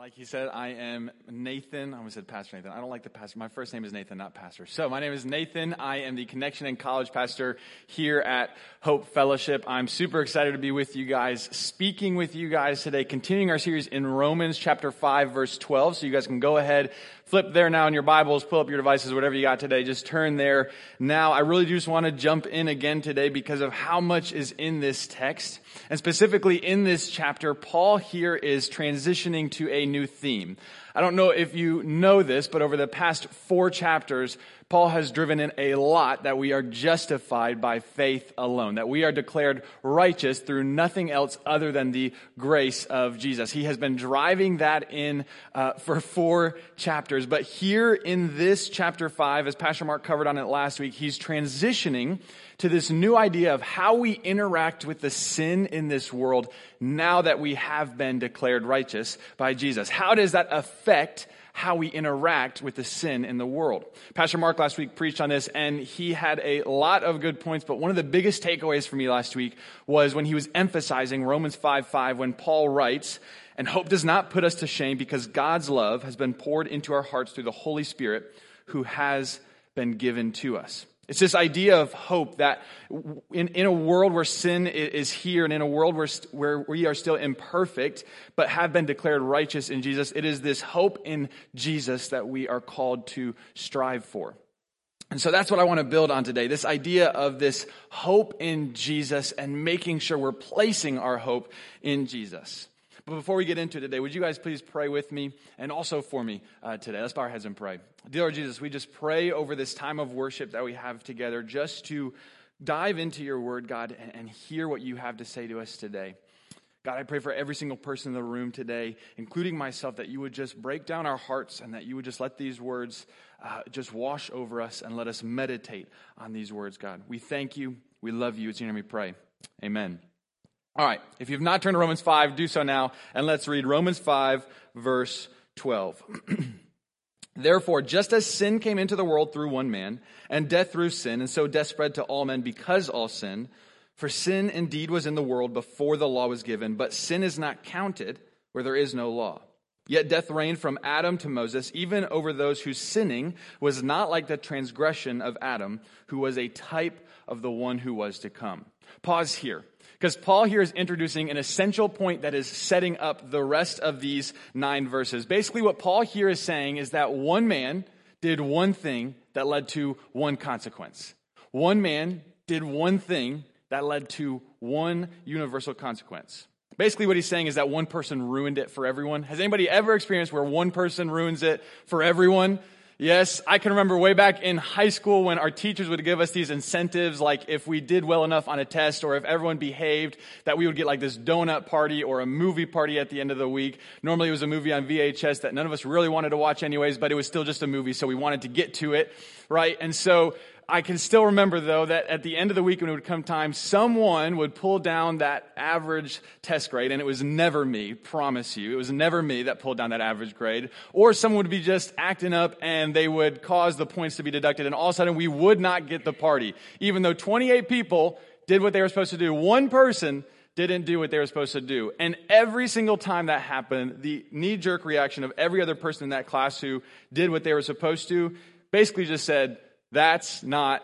Like he said, I am Nathan. I almost said Pastor Nathan. I don't like the pastor. My first name is Nathan, not pastor. So my name is Nathan. I am the connection and college pastor here at Hope Fellowship. I'm super excited to be with you guys, speaking with you guys today, continuing our series in Romans chapter 5 verse 12. So you guys can go ahead, flip there now in your Bibles, pull up your devices, whatever you got today, just turn there now. I really just want to jump in again today because of how much is in this text. And specifically in this chapter, Paul here is transitioning to a new theme. I don't know if you know this, but over the past four chapters, Paul has driven in a lot that we are justified by faith alone, that we are declared righteous through nothing else other than the grace of Jesus. He has been driving that in uh, for four chapters. But here in this chapter five, as Pastor Mark covered on it last week, he's transitioning to this new idea of how we interact with the sin in this world now that we have been declared righteous by Jesus. How does that affect how we interact with the sin in the world. Pastor Mark last week preached on this and he had a lot of good points, but one of the biggest takeaways for me last week was when he was emphasizing Romans 5 5 when Paul writes, and hope does not put us to shame because God's love has been poured into our hearts through the Holy Spirit who has been given to us. It's this idea of hope that in, in a world where sin is here and in a world where, where we are still imperfect, but have been declared righteous in Jesus, it is this hope in Jesus that we are called to strive for. And so that's what I want to build on today. This idea of this hope in Jesus and making sure we're placing our hope in Jesus. But before we get into it today, would you guys please pray with me and also for me uh, today? Let's bow our heads and pray. Dear Lord Jesus, we just pray over this time of worship that we have together just to dive into your word, God, and, and hear what you have to say to us today. God, I pray for every single person in the room today, including myself, that you would just break down our hearts and that you would just let these words uh, just wash over us and let us meditate on these words, God. We thank you. We love you. It's in your name we pray. Amen. All right, if you've not turned to Romans 5, do so now, and let's read Romans 5, verse 12. Therefore, just as sin came into the world through one man, and death through sin, and so death spread to all men because all sinned, for sin indeed was in the world before the law was given, but sin is not counted where there is no law. Yet death reigned from Adam to Moses, even over those whose sinning was not like the transgression of Adam, who was a type of the one who was to come. Pause here. Because Paul here is introducing an essential point that is setting up the rest of these nine verses. Basically, what Paul here is saying is that one man did one thing that led to one consequence. One man did one thing that led to one universal consequence. Basically, what he's saying is that one person ruined it for everyone. Has anybody ever experienced where one person ruins it for everyone? Yes, I can remember way back in high school when our teachers would give us these incentives, like if we did well enough on a test or if everyone behaved, that we would get like this donut party or a movie party at the end of the week. Normally it was a movie on VHS that none of us really wanted to watch anyways, but it was still just a movie, so we wanted to get to it, right? And so I can still remember though that at the end of the week when it would come time, someone would pull down that average test grade and it was never me, promise you. It was never me that pulled down that average grade. Or someone would be just acting up and they would cause the points to be deducted and all of a sudden we would not get the party. Even though 28 people did what they were supposed to do, one person didn't do what they were supposed to do. And every single time that happened, the knee jerk reaction of every other person in that class who did what they were supposed to basically just said, that's not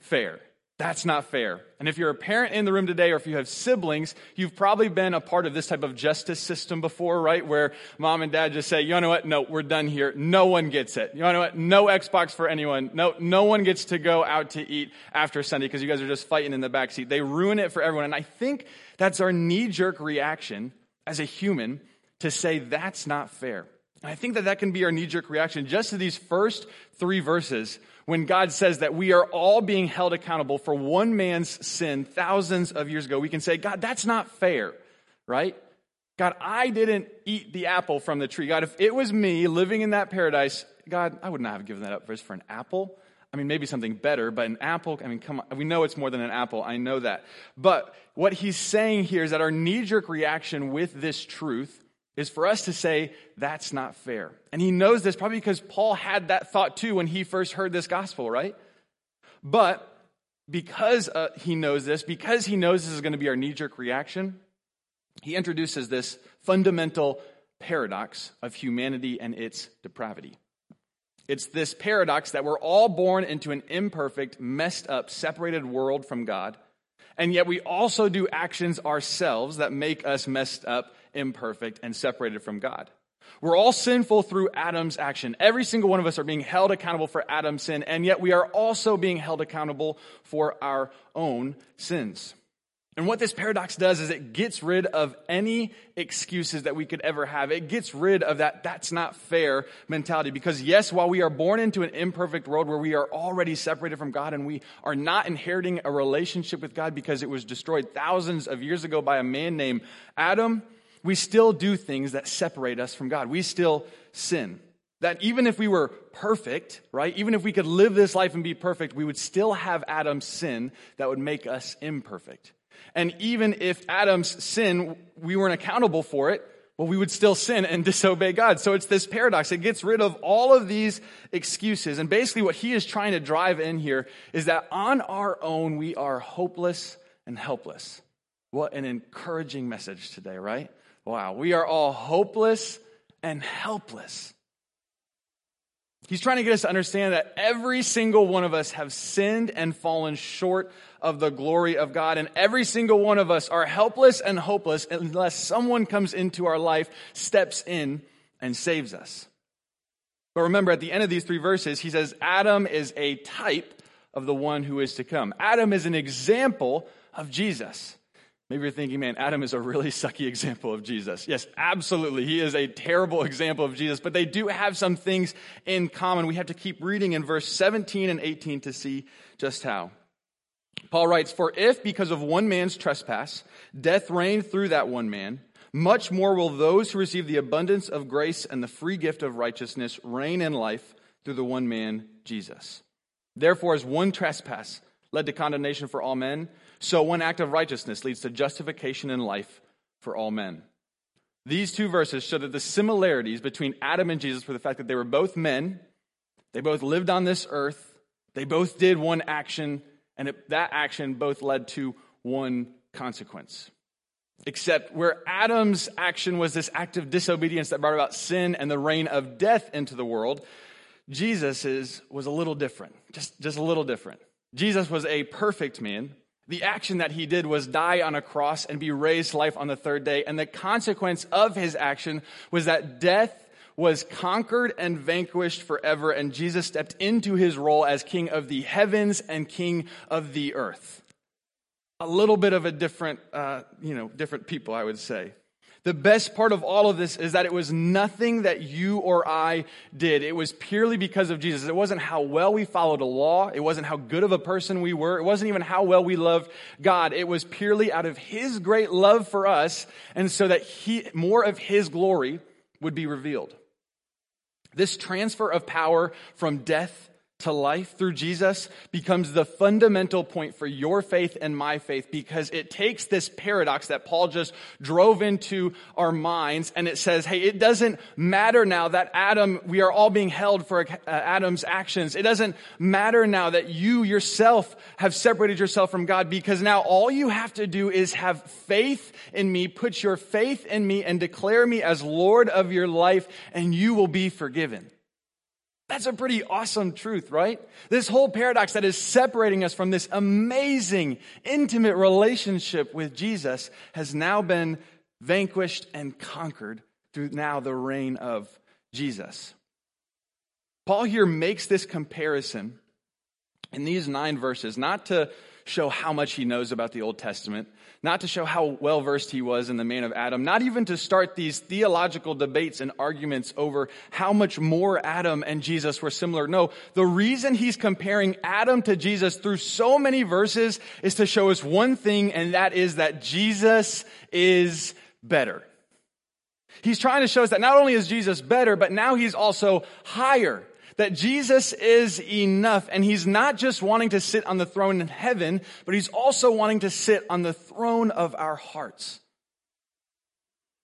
fair. That's not fair. And if you're a parent in the room today, or if you have siblings, you've probably been a part of this type of justice system before, right? Where mom and dad just say, you know what? No, we're done here. No one gets it. You know what? No Xbox for anyone. No, no one gets to go out to eat after Sunday because you guys are just fighting in the back seat. They ruin it for everyone. And I think that's our knee jerk reaction as a human to say that's not fair. And I think that that can be our knee jerk reaction just to these first three verses when God says that we are all being held accountable for one man's sin thousands of years ago, we can say, God, that's not fair, right? God, I didn't eat the apple from the tree. God, if it was me living in that paradise, God, I would not have given that up just for an apple. I mean, maybe something better, but an apple, I mean, come on, we know it's more than an apple. I know that. But what he's saying here is that our knee jerk reaction with this truth is for us to say, that's not fair. And he knows this probably because Paul had that thought too when he first heard this gospel, right? But because uh, he knows this, because he knows this is going to be our knee jerk reaction, he introduces this fundamental paradox of humanity and its depravity. It's this paradox that we're all born into an imperfect, messed up, separated world from God, and yet we also do actions ourselves that make us messed up, imperfect, and separated from God. We're all sinful through Adam's action. Every single one of us are being held accountable for Adam's sin, and yet we are also being held accountable for our own sins. And what this paradox does is it gets rid of any excuses that we could ever have. It gets rid of that that's not fair mentality. Because yes, while we are born into an imperfect world where we are already separated from God and we are not inheriting a relationship with God because it was destroyed thousands of years ago by a man named Adam, we still do things that separate us from God. We still sin. That even if we were perfect, right, even if we could live this life and be perfect, we would still have Adam's sin that would make us imperfect. And even if Adam's sin, we weren't accountable for it, well, we would still sin and disobey God. So it's this paradox. It gets rid of all of these excuses. And basically what he is trying to drive in here is that on our own, we are hopeless and helpless. What an encouraging message today, right? Wow. We are all hopeless and helpless. He's trying to get us to understand that every single one of us have sinned and fallen short of the glory of God. And every single one of us are helpless and hopeless unless someone comes into our life, steps in, and saves us. But remember, at the end of these three verses, he says Adam is a type of the one who is to come. Adam is an example of Jesus. Maybe you're thinking, man, Adam is a really sucky example of Jesus. Yes, absolutely. He is a terrible example of Jesus, but they do have some things in common. We have to keep reading in verse 17 and 18 to see just how. Paul writes, For if because of one man's trespass, death reigned through that one man, much more will those who receive the abundance of grace and the free gift of righteousness reign in life through the one man, Jesus. Therefore, as one trespass led to condemnation for all men, so one act of righteousness leads to justification in life for all men. These two verses show that the similarities between Adam and Jesus were the fact that they were both men, they both lived on this earth, they both did one action, and it, that action both led to one consequence. Except where Adam's action was this act of disobedience that brought about sin and the reign of death into the world, Jesus' was a little different. Just, just a little different. Jesus was a perfect man the action that he did was die on a cross and be raised to life on the third day. And the consequence of his action was that death was conquered and vanquished forever. And Jesus stepped into his role as king of the heavens and king of the earth. A little bit of a different, uh, you know, different people, I would say. The best part of all of this is that it was nothing that you or I did. It was purely because of Jesus. It wasn't how well we followed a law. It wasn't how good of a person we were. It wasn't even how well we loved God. It was purely out of His great love for us and so that He, more of His glory would be revealed. This transfer of power from death to life through Jesus becomes the fundamental point for your faith and my faith because it takes this paradox that Paul just drove into our minds and it says, hey, it doesn't matter now that Adam, we are all being held for uh, Adam's actions. It doesn't matter now that you yourself have separated yourself from God because now all you have to do is have faith in me, put your faith in me and declare me as Lord of your life and you will be forgiven. That's a pretty awesome truth, right? This whole paradox that is separating us from this amazing, intimate relationship with Jesus has now been vanquished and conquered through now the reign of Jesus. Paul here makes this comparison in these nine verses, not to show how much he knows about the Old Testament, not to show how well versed he was in the man of Adam, not even to start these theological debates and arguments over how much more Adam and Jesus were similar. No, the reason he's comparing Adam to Jesus through so many verses is to show us one thing, and that is that Jesus is better. He's trying to show us that not only is Jesus better, but now he's also higher that Jesus is enough and he's not just wanting to sit on the throne in heaven, but he's also wanting to sit on the throne of our hearts.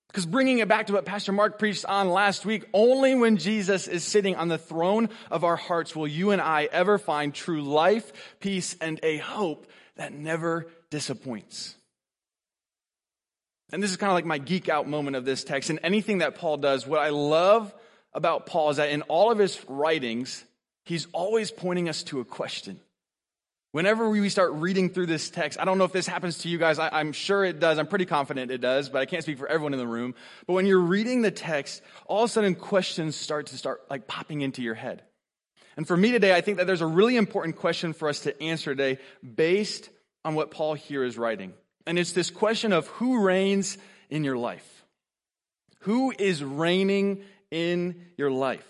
Because bringing it back to what Pastor Mark preached on last week, only when Jesus is sitting on the throne of our hearts will you and I ever find true life, peace, and a hope that never disappoints. And this is kind of like my geek out moment of this text. And anything that Paul does, what I love about Paul is that in all of his writings, he's always pointing us to a question. Whenever we start reading through this text, I don't know if this happens to you guys. I, am sure it does. I'm pretty confident it does, but I can't speak for everyone in the room. But when you're reading the text, all of a sudden questions start to start like popping into your head. And for me today, I think that there's a really important question for us to answer today based on what Paul here is writing. And it's this question of who reigns in your life? Who is reigning in your life?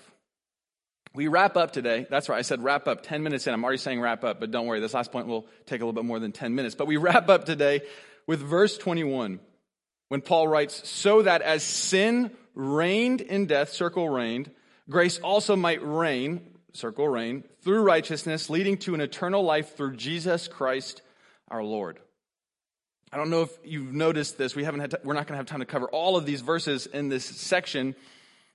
We wrap up today. That's right. I said wrap up 10 minutes in. I'm already saying wrap up, but don't worry. This last point will take a little bit more than 10 minutes. But we wrap up today with verse 21 when Paul writes, So that as sin reigned in death, circle reigned, grace also might reign, circle reign, through righteousness, leading to an eternal life through Jesus Christ our Lord. I don't know if you've noticed this. We haven't had to, we're not going to have time to cover all of these verses in this section,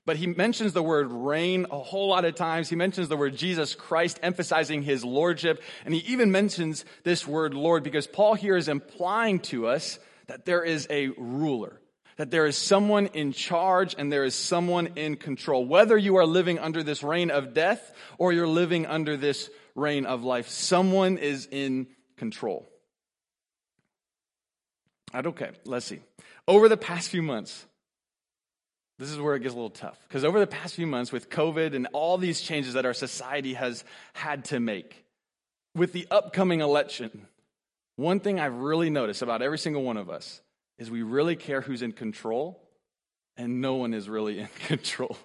but he mentions the word reign a whole lot of times. He mentions the word Jesus Christ, emphasizing his lordship. And he even mentions this word Lord because Paul here is implying to us that there is a ruler, that there is someone in charge and there is someone in control. Whether you are living under this reign of death or you're living under this reign of life, someone is in control. Okay, let's see. Over the past few months, this is where it gets a little tough. Because over the past few months, with COVID and all these changes that our society has had to make, with the upcoming election, one thing I've really noticed about every single one of us is we really care who's in control, and no one is really in control.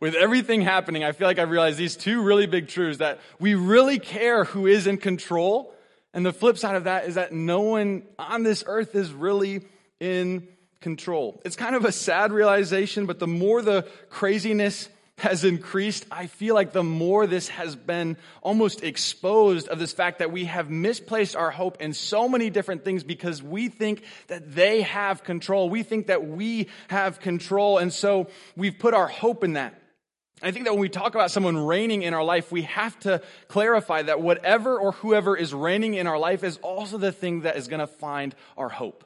with everything happening, I feel like I've realized these two really big truths that we really care who is in control, and the flip side of that is that no one on this earth is really in control. It's kind of a sad realization, but the more the craziness has increased, I feel like the more this has been almost exposed of this fact that we have misplaced our hope in so many different things because we think that they have control. We think that we have control. And so we've put our hope in that. I think that when we talk about someone reigning in our life, we have to clarify that whatever or whoever is reigning in our life is also the thing that is going to find our hope.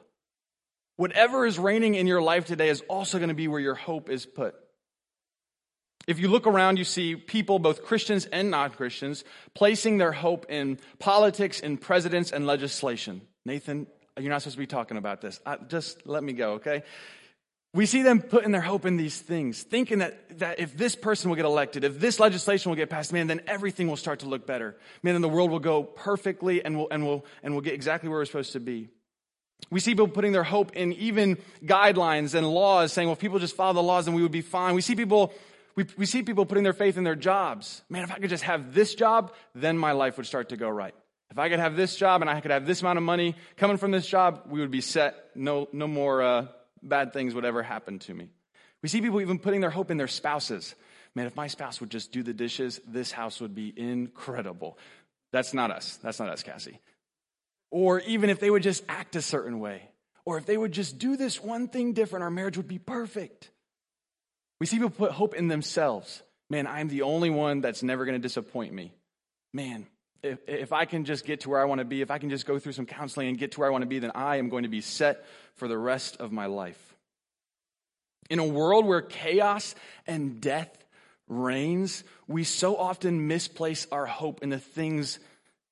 Whatever is reigning in your life today is also going to be where your hope is put. If you look around, you see people, both Christians and non Christians, placing their hope in politics, in presidents, and legislation. Nathan, you're not supposed to be talking about this. I, just let me go, okay? We see them putting their hope in these things, thinking that, that if this person will get elected, if this legislation will get passed, man, then everything will start to look better. Man, then the world will go perfectly and we'll, and we'll, and we'll get exactly where we're supposed to be. We see people putting their hope in even guidelines and laws, saying, well, if people just follow the laws, then we would be fine. We see people, we, we see people putting their faith in their jobs. Man, if I could just have this job, then my life would start to go right. If I could have this job and I could have this amount of money coming from this job, we would be set. No, no more uh, bad things would ever happen to me. We see people even putting their hope in their spouses. Man, if my spouse would just do the dishes, this house would be incredible. That's not us. That's not us, Cassie. Or even if they would just act a certain way. Or if they would just do this one thing different, our marriage would be perfect. We see people put hope in themselves. Man, I'm the only one that's never going to disappoint me. Man, if, if I can just get to where I want to be, if I can just go through some counseling and get to where I want to be, then I am going to be set for the rest of my life. In a world where chaos and death reigns, we so often misplace our hope in the things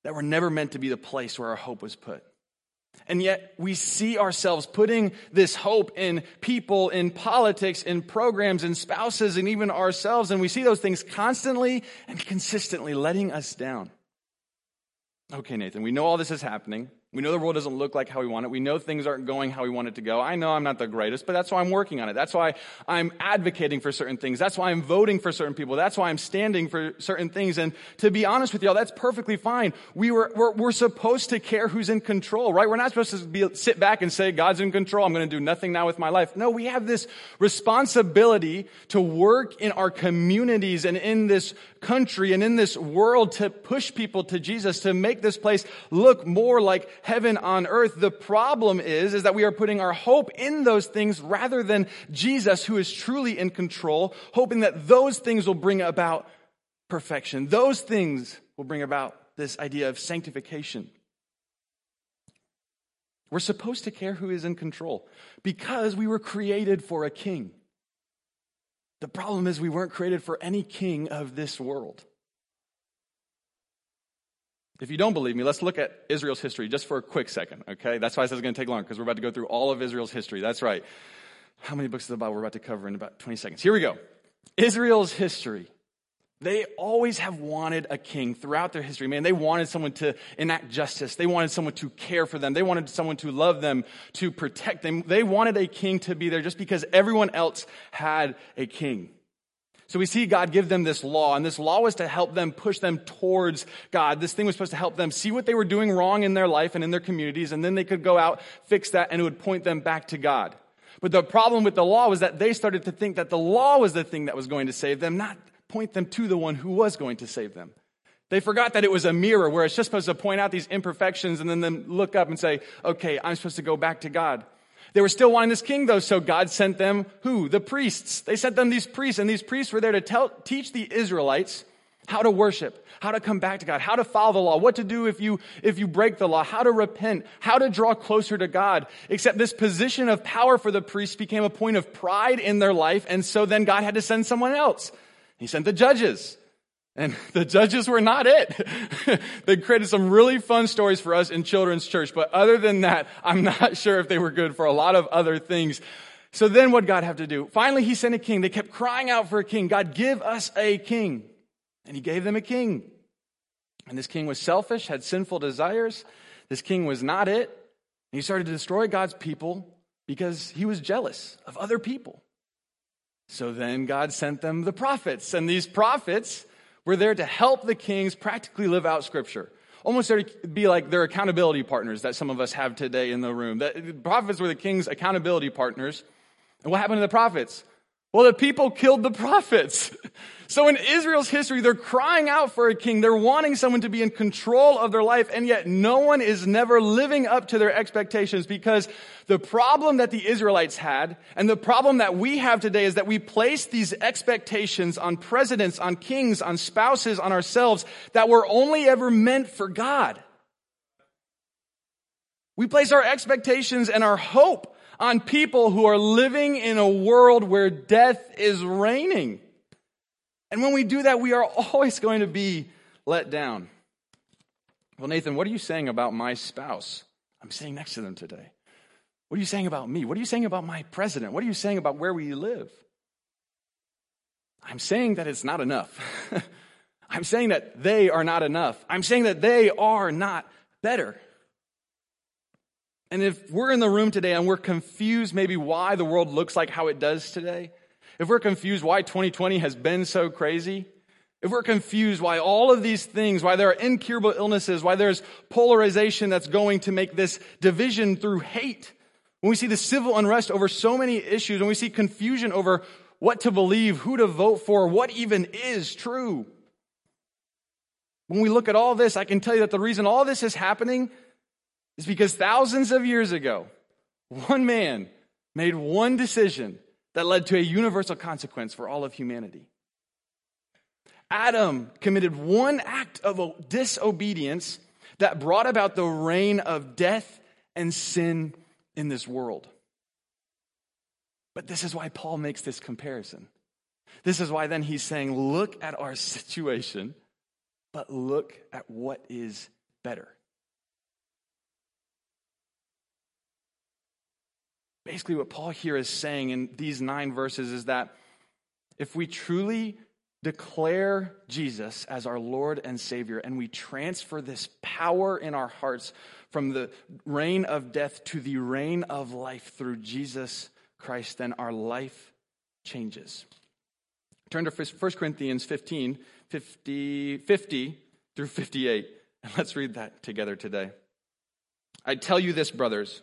that were never meant to be the place where our hope was put. And yet we see ourselves putting this hope in people, in politics, in programs, in spouses, and even ourselves. And we see those things constantly and consistently letting us down. Okay, Nathan, we know all this is happening. We know the world doesn't look like how we want it. We know things aren't going how we want it to go. I know I'm not the greatest, but that's why I'm working on it. That's why I'm advocating for certain things. That's why I'm voting for certain people. That's why I'm standing for certain things. And to be honest with y'all, that's perfectly fine. We were, we're, we're supposed to care who's in control, right? We're not supposed to be, sit back and say, God's in control. I'm going to do nothing now with my life. No, we have this responsibility to work in our communities and in this country and in this world to push people to Jesus, to make this place look more like heaven on earth. The problem is, is that we are putting our hope in those things rather than Jesus who is truly in control, hoping that those things will bring about perfection. Those things will bring about this idea of sanctification. We're supposed to care who is in control because we were created for a king. The problem is, we weren't created for any king of this world. If you don't believe me, let's look at Israel's history just for a quick second, okay? That's why I said it's going to take long because we're about to go through all of Israel's history. That's right. How many books of the Bible we're about to cover in about 20 seconds? Here we go. Israel's history. They always have wanted a king throughout their history. Man, they wanted someone to enact justice. They wanted someone to care for them. They wanted someone to love them, to protect them. They wanted a king to be there just because everyone else had a king. So we see God give them this law, and this law was to help them push them towards God. This thing was supposed to help them see what they were doing wrong in their life and in their communities, and then they could go out, fix that, and it would point them back to God. But the problem with the law was that they started to think that the law was the thing that was going to save them, not point them to the one who was going to save them. They forgot that it was a mirror where it's just supposed to point out these imperfections and then them look up and say, okay, I'm supposed to go back to God. They were still wanting this king though, so God sent them who? The priests. They sent them these priests, and these priests were there to tell, teach the Israelites how to worship, how to come back to God, how to follow the law, what to do if you, if you break the law, how to repent, how to draw closer to God. Except this position of power for the priests became a point of pride in their life, and so then God had to send someone else. He sent the judges. And the judges were not it. they created some really fun stories for us in children's church, but other than that, I'm not sure if they were good for a lot of other things. So then what God have to do? Finally, he sent a king. They kept crying out for a king. God, give us a king. And he gave them a king. And this king was selfish, had sinful desires. This king was not it. And he started to destroy God's people because he was jealous of other people. So then God sent them the prophets. And these prophets were there to help the kings practically live out scripture. Almost there to be like their accountability partners that some of us have today in the room. The prophets were the king's accountability partners. And what happened to the prophets? Well, the people killed the prophets. So in Israel's history, they're crying out for a king. They're wanting someone to be in control of their life, and yet no one is never living up to their expectations because the problem that the Israelites had and the problem that we have today is that we place these expectations on presidents, on kings, on spouses, on ourselves that were only ever meant for God. We place our expectations and our hope on people who are living in a world where death is reigning. And when we do that, we are always going to be let down. Well, Nathan, what are you saying about my spouse? I'm sitting next to them today. What are you saying about me? What are you saying about my president? What are you saying about where we live? I'm saying that it's not enough. I'm saying that they are not enough. I'm saying that they are not better. And if we're in the room today and we're confused maybe why the world looks like how it does today, if we're confused why 2020 has been so crazy, if we're confused why all of these things, why there are incurable illnesses, why there's polarization that's going to make this division through hate, when we see the civil unrest over so many issues, when we see confusion over what to believe, who to vote for, what even is true. When we look at all this, I can tell you that the reason all this is happening is because thousands of years ago, one man made one decision that led to a universal consequence for all of humanity. Adam committed one act of disobedience that brought about the reign of death and sin in this world. But this is why Paul makes this comparison. This is why then he's saying, look at our situation, but look at what is better. Basically what Paul here is saying in these nine verses is that if we truly declare Jesus as our Lord and Savior and we transfer this power in our hearts from the reign of death to the reign of life through Jesus Christ, then our life changes. Turn to 1 Corinthians 15, 50, 50 through 58, and let's read that together today. I tell you this, brothers.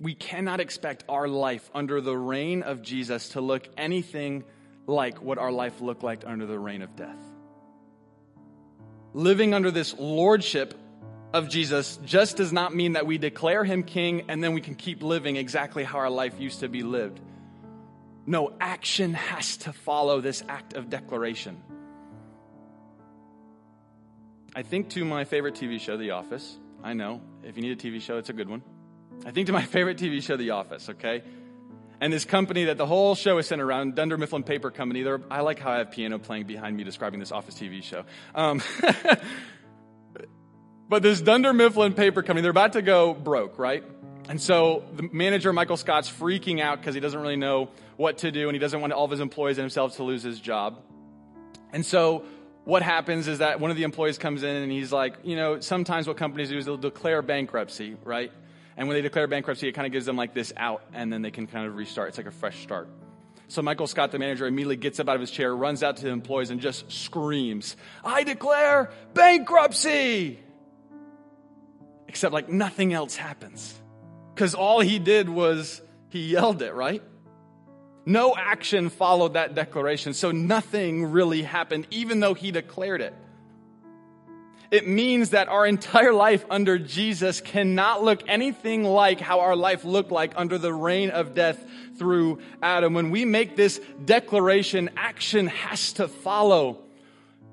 We cannot expect our life under the reign of Jesus to look anything like what our life looked like under the reign of death. Living under this lordship of Jesus just does not mean that we declare him king and then we can keep living exactly how our life used to be lived. No, action has to follow this act of declaration. I think to my favorite TV show, The Office. I know, if you need a TV show, it's a good one. I think to my favorite TV show, The Office, okay? And this company that the whole show is centered around, Dunder Mifflin Paper Company. They're, I like how I have piano playing behind me describing this Office TV show. Um, but this Dunder Mifflin Paper Company, they're about to go broke, right? And so the manager, Michael Scott's freaking out because he doesn't really know what to do and he doesn't want all of his employees and himself to lose his job. And so what happens is that one of the employees comes in and he's like, you know, sometimes what companies do is they'll declare bankruptcy, right? And when they declare bankruptcy, it kind of gives them like this out, and then they can kind of restart. It's like a fresh start. So Michael Scott, the manager, immediately gets up out of his chair, runs out to the employees, and just screams, I declare bankruptcy! Except like nothing else happens. Because all he did was he yelled it, right? No action followed that declaration, so nothing really happened, even though he declared it. It means that our entire life under Jesus cannot look anything like how our life looked like under the reign of death through Adam. When we make this declaration, action has to follow.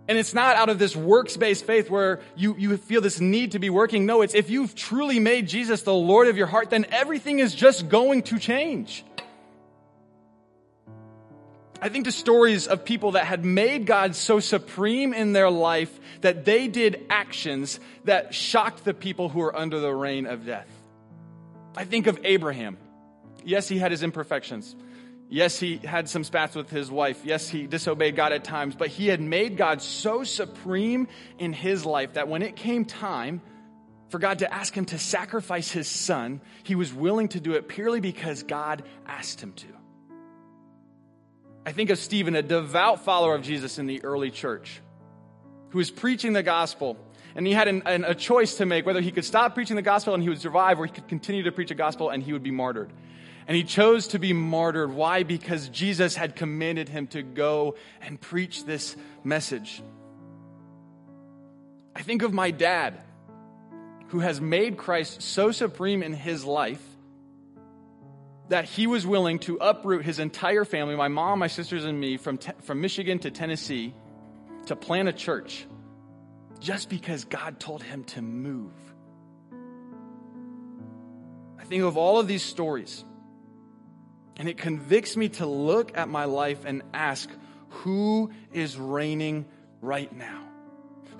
And it's not out of this works based faith where you, you feel this need to be working. No, it's if you've truly made Jesus the Lord of your heart, then everything is just going to change. I think to stories of people that had made God so supreme in their life that they did actions that shocked the people who were under the reign of death. I think of Abraham. Yes, he had his imperfections. Yes, he had some spats with his wife. Yes, he disobeyed God at times, but he had made God so supreme in his life that when it came time for God to ask him to sacrifice his son, he was willing to do it purely because God asked him to. I think of Stephen, a devout follower of Jesus in the early church, who was preaching the gospel. And he had an, an, a choice to make whether he could stop preaching the gospel and he would survive, or he could continue to preach the gospel and he would be martyred. And he chose to be martyred. Why? Because Jesus had commanded him to go and preach this message. I think of my dad, who has made Christ so supreme in his life that he was willing to uproot his entire family, my mom, my sisters, and me, from, te- from Michigan to Tennessee to plant a church just because God told him to move. I think of all of these stories, and it convicts me to look at my life and ask, who is reigning right now?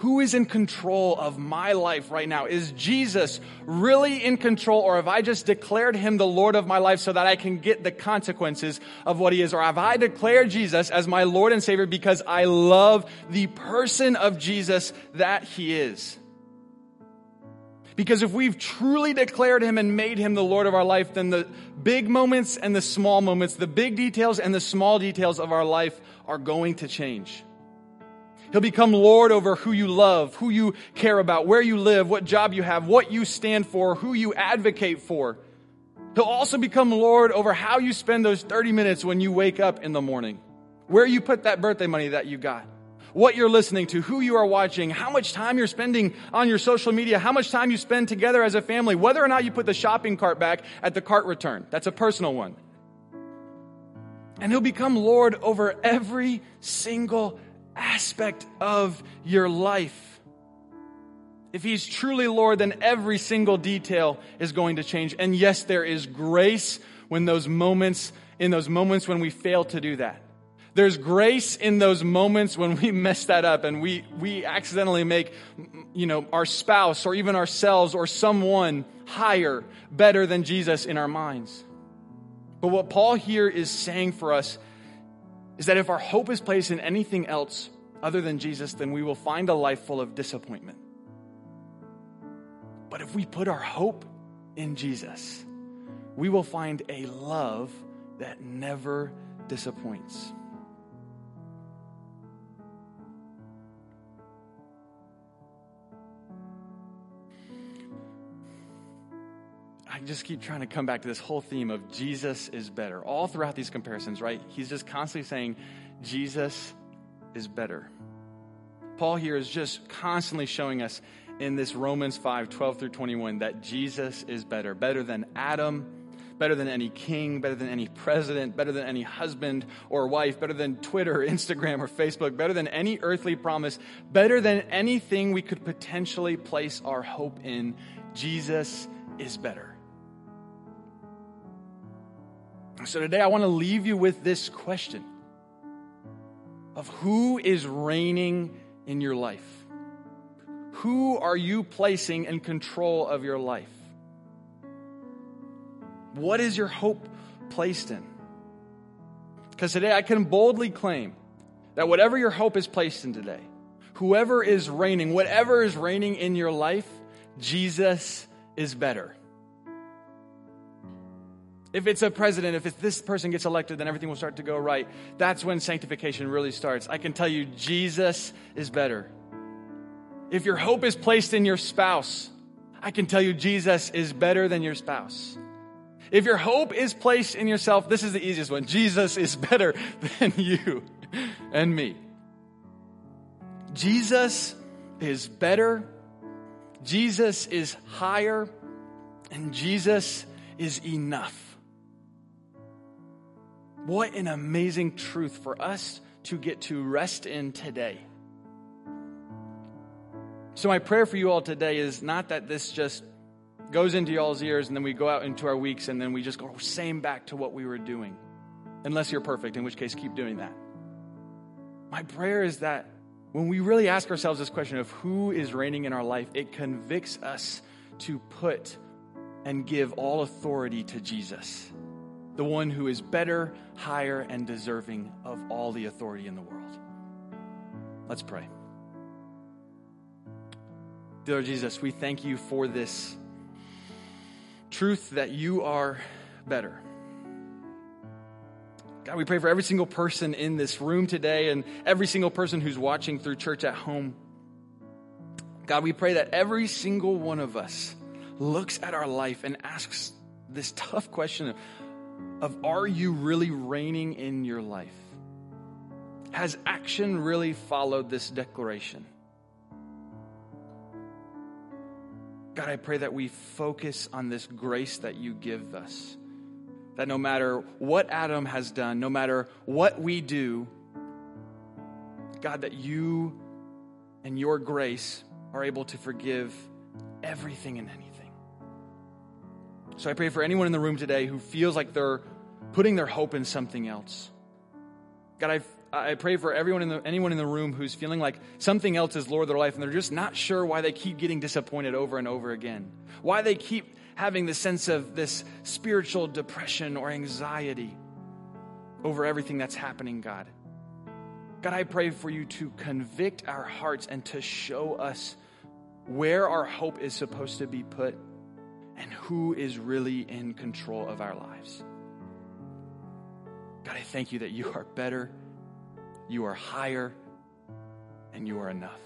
Who is in control of my life right now? Is Jesus really in control or have I just declared him the Lord of my life so that I can get the consequences of what he is? Or have I declared Jesus as my Lord and Savior because I love the person of Jesus that he is? Because if we've truly declared him and made him the Lord of our life, then the big moments and the small moments, the big details and the small details of our life are going to change. He'll become Lord over who you love, who you care about, where you live, what job you have, what you stand for, who you advocate for. He'll also become Lord over how you spend those 30 minutes when you wake up in the morning, where you put that birthday money that you got, what you're listening to, who you are watching, how much time you're spending on your social media, how much time you spend together as a family, whether or not you put the shopping cart back at the cart return. That's a personal one. And he'll become Lord over every single aspect of your life. If he's truly Lord, then every single detail is going to change. And yes, there is grace when those moments, in those moments when we fail to do that. There's grace in those moments when we mess that up and we, we accidentally make, you know, our spouse or even ourselves or someone higher, better than Jesus in our minds. But what Paul here is saying for us is that if our hope is placed in anything else other than Jesus, then we will find a life full of disappointment. But if we put our hope in Jesus, we will find a love that never disappoints. I just keep trying to come back to this whole theme of Jesus is better. All throughout these comparisons, right? He's just constantly saying, Jesus is better. Paul here is just constantly showing us in this Romans 5 12 through 21 that Jesus is better. Better than Adam, better than any king, better than any president, better than any husband or wife, better than Twitter, Instagram, or Facebook, better than any earthly promise, better than anything we could potentially place our hope in. Jesus is better. So today I want to leave you with this question of who is reigning in your life? Who are you placing in control of your life? What is your hope placed in? Because today I can boldly claim that whatever your hope is placed in today, whoever is reigning, whatever is reigning in your life, Jesus is better. If it's a president, if it's this person gets elected, then everything will start to go right. That's when sanctification really starts. I can tell you, Jesus is better. If your hope is placed in your spouse, I can tell you, Jesus is better than your spouse. If your hope is placed in yourself, this is the easiest one Jesus is better than you and me. Jesus is better, Jesus is higher, and Jesus is enough. What an amazing truth for us to get to rest in today. So, my prayer for you all today is not that this just goes into y'all's ears and then we go out into our weeks and then we just go same back to what we were doing. Unless you're perfect, in which case, keep doing that. My prayer is that when we really ask ourselves this question of who is reigning in our life, it convicts us to put and give all authority to Jesus the one who is better, higher, and deserving of all the authority in the world. Let's pray. Dear Jesus, we thank you for this truth that you are better. God, we pray for every single person in this room today and every single person who's watching through church at home. God, we pray that every single one of us looks at our life and asks this tough question of of are you really reigning in your life? Has action really followed this declaration? God, I pray that we focus on this grace that you give us. That no matter what Adam has done, no matter what we do, God, that you and your grace are able to forgive everything and anything. So I pray for anyone in the room today who feels like they're putting their hope in something else. God, I, I pray for everyone in the, anyone in the room who's feeling like something else is Lord their life and they're just not sure why they keep getting disappointed over and over again. Why they keep having the sense of this spiritual depression or anxiety over everything that's happening, God. God, I pray for you to convict our hearts and to show us where our hope is supposed to be put and who is really in control of our lives. God, I thank you that you are better, you are higher, and you are enough.